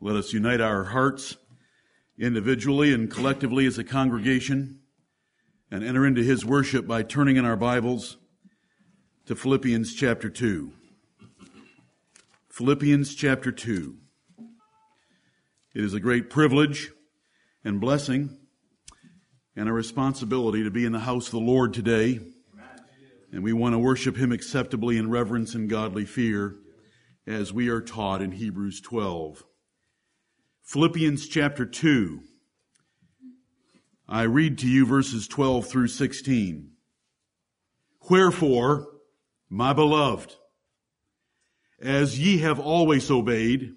Let us unite our hearts individually and collectively as a congregation and enter into his worship by turning in our Bibles to Philippians chapter 2. Philippians chapter 2. It is a great privilege and blessing and a responsibility to be in the house of the Lord today. And we want to worship him acceptably in reverence and godly fear as we are taught in Hebrews 12. Philippians chapter 2. I read to you verses 12 through 16. Wherefore, my beloved, as ye have always obeyed,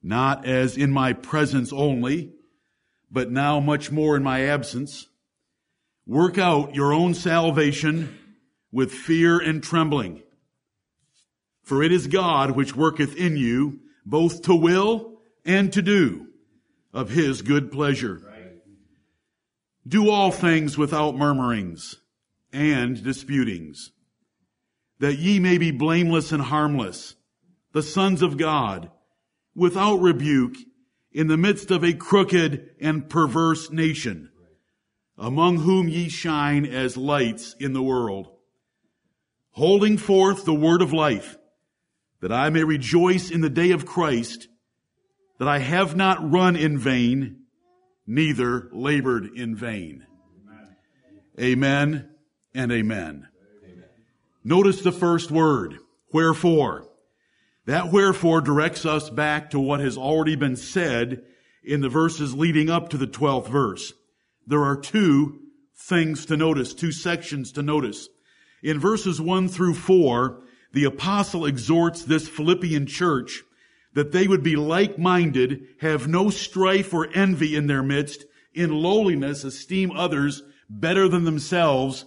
not as in my presence only, but now much more in my absence, work out your own salvation with fear and trembling. For it is God which worketh in you both to will and to do of his good pleasure. Do all things without murmurings and disputings, that ye may be blameless and harmless, the sons of God, without rebuke, in the midst of a crooked and perverse nation, among whom ye shine as lights in the world, holding forth the word of life, that I may rejoice in the day of Christ, that I have not run in vain, neither labored in vain. Amen, and amen. amen. Notice the first word, wherefore. That wherefore directs us back to what has already been said in the verses leading up to the 12th verse. There are two things to notice, two sections to notice. In verses 1 through 4, the apostle exhorts this Philippian church that they would be like-minded, have no strife or envy in their midst, in lowliness esteem others better than themselves,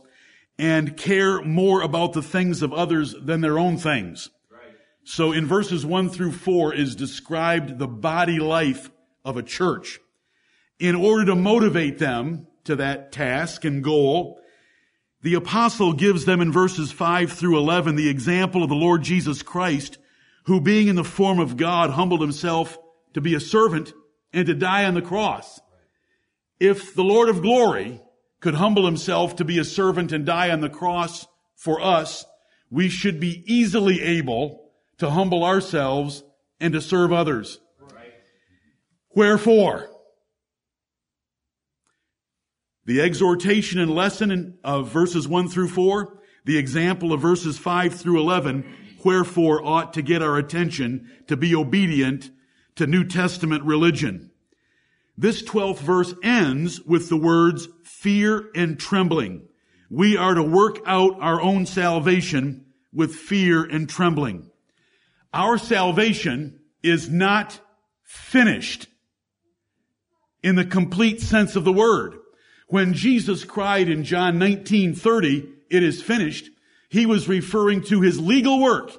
and care more about the things of others than their own things. Right. So in verses 1 through 4 is described the body life of a church. In order to motivate them to that task and goal, the apostle gives them in verses 5 through 11 the example of the Lord Jesus Christ, who being in the form of God humbled himself to be a servant and to die on the cross. If the Lord of glory could humble himself to be a servant and die on the cross for us, we should be easily able to humble ourselves and to serve others. Right. Wherefore, the exhortation and lesson of verses 1 through 4, the example of verses 5 through 11, wherefore ought to get our attention to be obedient to New Testament religion. This 12th verse ends with the words fear and trembling. We are to work out our own salvation with fear and trembling. Our salvation is not finished in the complete sense of the word. When Jesus cried in John 19:30, it is finished, he was referring to his legal work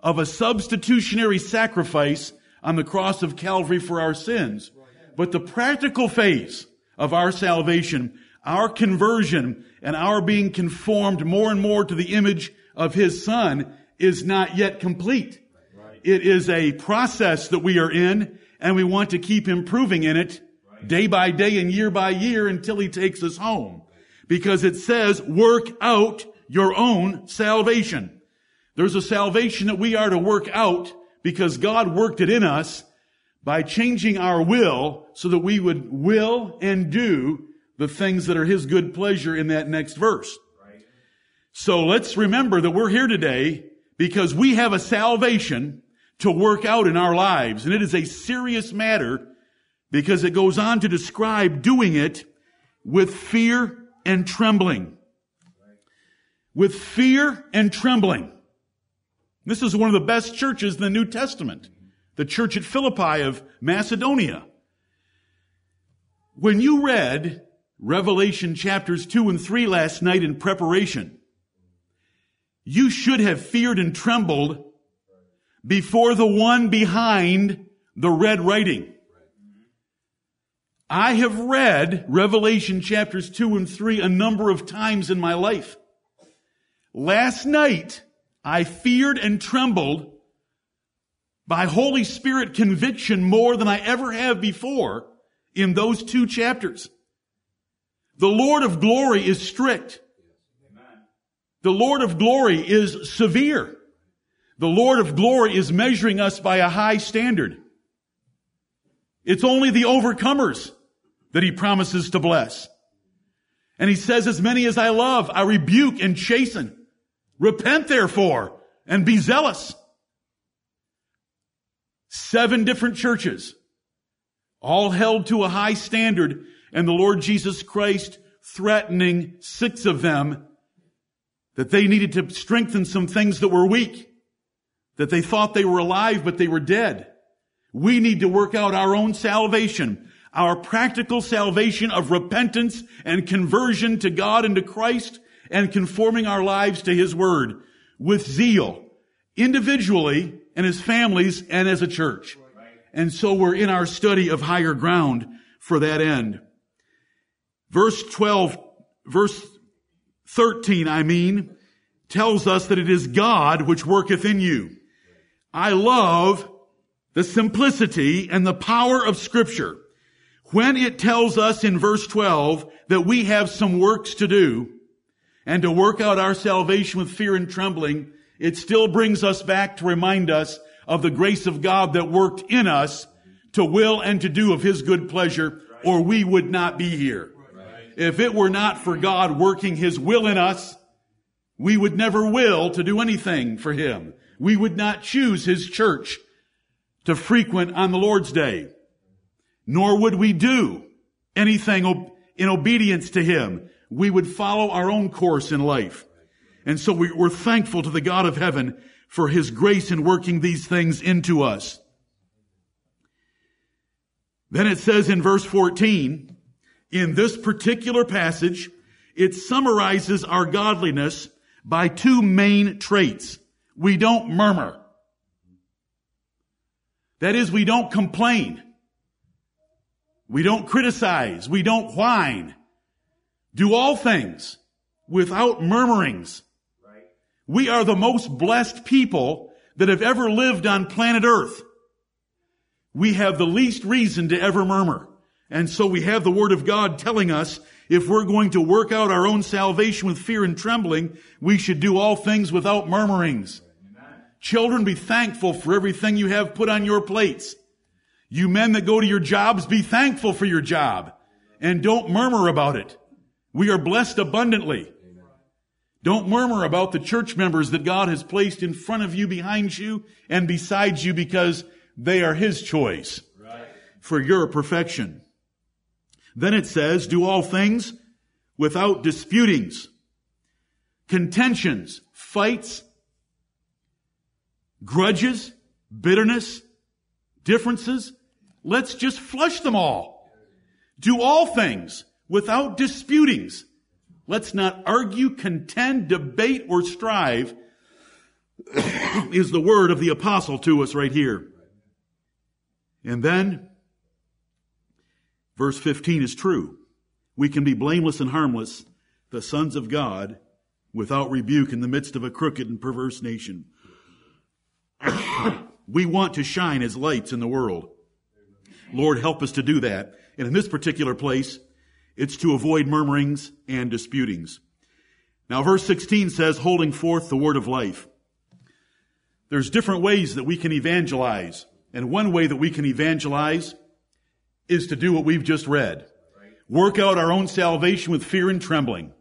of a substitutionary sacrifice on the cross of Calvary for our sins. But the practical phase of our salvation, our conversion, and our being conformed more and more to the image of his son is not yet complete. It is a process that we are in and we want to keep improving in it day by day and year by year until he takes us home. Because it says, work out your own salvation. There's a salvation that we are to work out because God worked it in us by changing our will so that we would will and do the things that are his good pleasure in that next verse. So let's remember that we're here today because we have a salvation to work out in our lives. And it is a serious matter because it goes on to describe doing it with fear and trembling. With fear and trembling. This is one of the best churches in the New Testament. The church at Philippi of Macedonia. When you read Revelation chapters 2 and 3 last night in preparation, you should have feared and trembled before the one behind the red writing. I have read Revelation chapters 2 and 3 a number of times in my life. Last night, I feared and trembled by Holy Spirit conviction more than I ever have before in those two chapters. The Lord of glory is strict. The Lord of glory is severe. The Lord of glory is measuring us by a high standard. It's only the overcomers that he promises to bless. And he says, as many as I love, I rebuke and chasten. Repent therefore and be zealous. Seven different churches, all held to a high standard, and the Lord Jesus Christ threatening six of them that they needed to strengthen some things that were weak, that they thought they were alive, but they were dead. We need to work out our own salvation, our practical salvation of repentance and conversion to God and to Christ and conforming our lives to His Word with zeal, individually and as families and as a church. And so we're in our study of higher ground for that end. Verse 12, verse 13, I mean, tells us that it is God which worketh in you. I love the simplicity and the power of scripture. When it tells us in verse 12 that we have some works to do and to work out our salvation with fear and trembling, it still brings us back to remind us of the grace of God that worked in us to will and to do of His good pleasure, or we would not be here. If it were not for God working His will in us, we would never will to do anything for Him. We would not choose His church to frequent on the Lord's day. Nor would we do anything in obedience to Him. We would follow our own course in life. And so we, we're thankful to the God of heaven for his grace in working these things into us. Then it says in verse 14, in this particular passage, it summarizes our godliness by two main traits. We don't murmur. That is, we don't complain. We don't criticize. We don't whine. Do all things without murmurings we are the most blessed people that have ever lived on planet earth. We have the least reason to ever murmur. And so we have the word of God telling us if we're going to work out our own salvation with fear and trembling, we should do all things without murmurings. Amen. Children, be thankful for everything you have put on your plates. You men that go to your jobs, be thankful for your job and don't murmur about it. We are blessed abundantly. Don't murmur about the church members that God has placed in front of you, behind you, and beside you because they are His choice right. for your perfection. Then it says, do all things without disputings, contentions, fights, grudges, bitterness, differences. Let's just flush them all. Do all things without disputings Let's not argue, contend, debate, or strive is the word of the apostle to us right here. And then, verse 15 is true. We can be blameless and harmless, the sons of God, without rebuke in the midst of a crooked and perverse nation. we want to shine as lights in the world. Lord, help us to do that. And in this particular place, it's to avoid murmurings and disputings. Now verse 16 says, holding forth the word of life. There's different ways that we can evangelize. And one way that we can evangelize is to do what we've just read. Work out our own salvation with fear and trembling.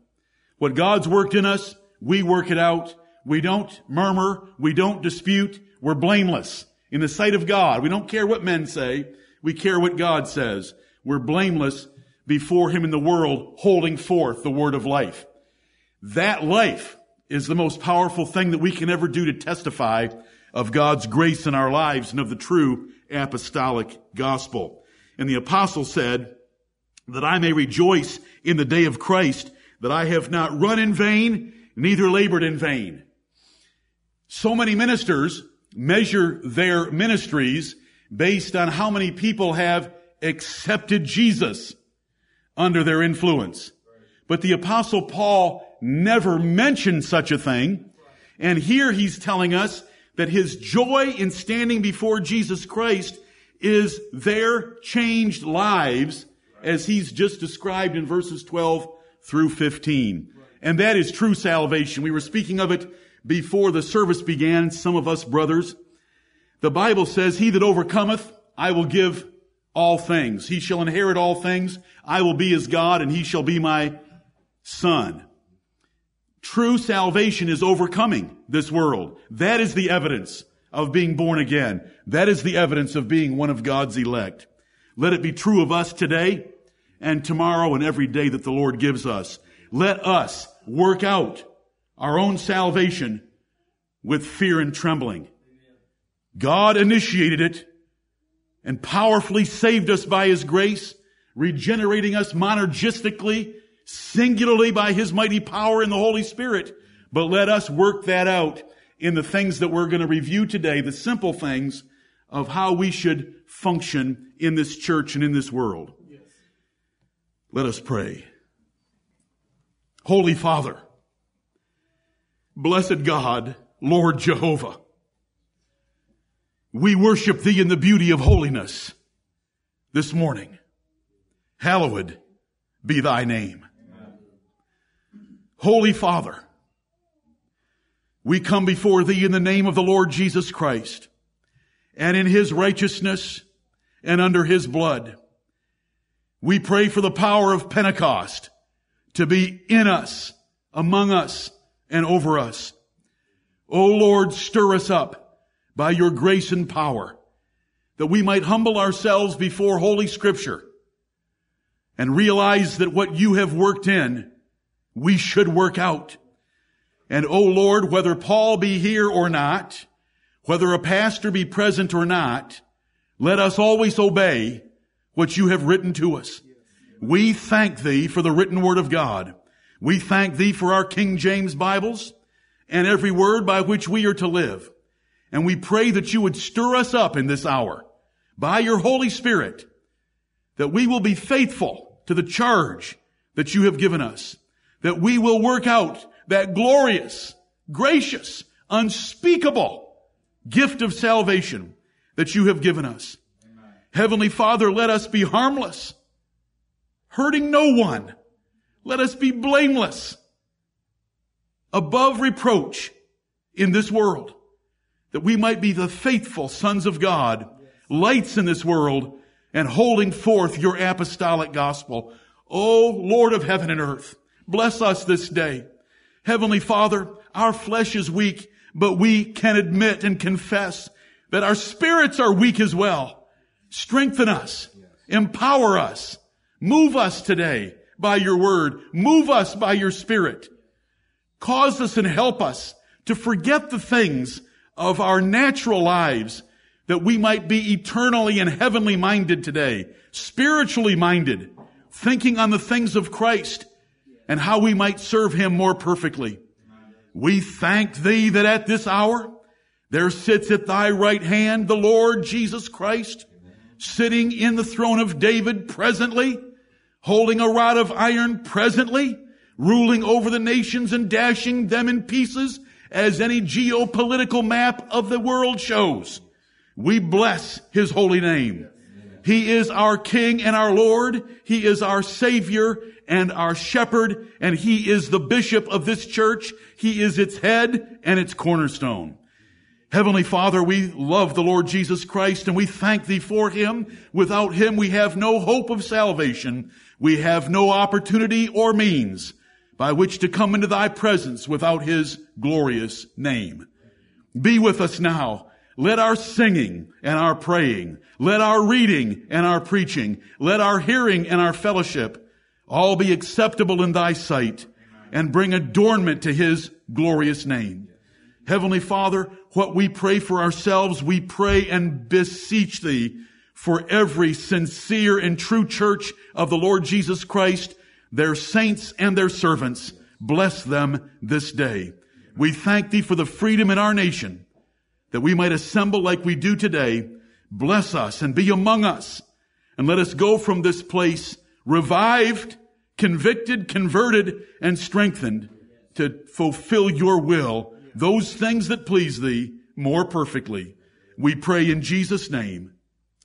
What God's worked in us, we work it out. We don't murmur. We don't dispute. We're blameless in the sight of God. We don't care what men say. We care what God says. We're blameless before him in the world holding forth the word of life. That life is the most powerful thing that we can ever do to testify of God's grace in our lives and of the true apostolic gospel. And the apostle said that I may rejoice in the day of Christ that I have not run in vain, neither labored in vain. So many ministers measure their ministries based on how many people have accepted Jesus under their influence. But the apostle Paul never mentioned such a thing. And here he's telling us that his joy in standing before Jesus Christ is their changed lives as he's just described in verses 12 through 15. And that is true salvation. We were speaking of it before the service began, some of us brothers. The Bible says, he that overcometh, I will give all things. He shall inherit all things. I will be his God and he shall be my son. True salvation is overcoming this world. That is the evidence of being born again. That is the evidence of being one of God's elect. Let it be true of us today and tomorrow and every day that the Lord gives us. Let us work out our own salvation with fear and trembling. God initiated it and powerfully saved us by His grace, regenerating us monergistically, singularly by His mighty power in the Holy Spirit. But let us work that out in the things that we're going to review today, the simple things of how we should function in this church and in this world. Yes. Let us pray. Holy Father, blessed God, Lord Jehovah, we worship thee in the beauty of holiness this morning. Hallowed be thy name. Holy Father, we come before thee in the name of the Lord Jesus Christ and in his righteousness and under his blood. We pray for the power of Pentecost to be in us, among us, and over us. O Lord, stir us up by your grace and power, that we might humble ourselves before Holy Scripture and realize that what you have worked in, we should work out. And O oh Lord, whether Paul be here or not, whether a pastor be present or not, let us always obey what you have written to us. We thank thee for the written word of God. We thank thee for our King James Bibles and every word by which we are to live. And we pray that you would stir us up in this hour by your Holy Spirit, that we will be faithful to the charge that you have given us, that we will work out that glorious, gracious, unspeakable gift of salvation that you have given us. Amen. Heavenly Father, let us be harmless, hurting no one. Let us be blameless, above reproach in this world that we might be the faithful sons of God, lights in this world, and holding forth your apostolic gospel. O Lord of heaven and earth, bless us this day. Heavenly Father, our flesh is weak, but we can admit and confess that our spirits are weak as well. Strengthen us, empower us, move us today by your word, move us by your spirit. Cause us and help us to forget the things of our natural lives that we might be eternally and heavenly minded today, spiritually minded, thinking on the things of Christ and how we might serve Him more perfectly. We thank Thee that at this hour there sits at Thy right hand the Lord Jesus Christ, sitting in the throne of David presently, holding a rod of iron presently, ruling over the nations and dashing them in pieces as any geopolitical map of the world shows. We bless His holy name. He is our King and our Lord. He is our Savior and our Shepherd, and He is the Bishop of this church. He is its head and its cornerstone. Heavenly Father, we love the Lord Jesus Christ and we thank Thee for Him. Without Him, we have no hope of salvation. We have no opportunity or means by which to come into thy presence without his glorious name. Be with us now. Let our singing and our praying, let our reading and our preaching, let our hearing and our fellowship all be acceptable in thy sight and bring adornment to his glorious name. Heavenly Father, what we pray for ourselves, we pray and beseech thee for every sincere and true church of the Lord Jesus Christ their saints and their servants. Bless them this day. We thank thee for the freedom in our nation that we might assemble like we do today. Bless us and be among us and let us go from this place revived, convicted, converted, and strengthened to fulfill your will, those things that please thee. more perfectly. We pray in Jesus' name.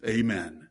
Amen.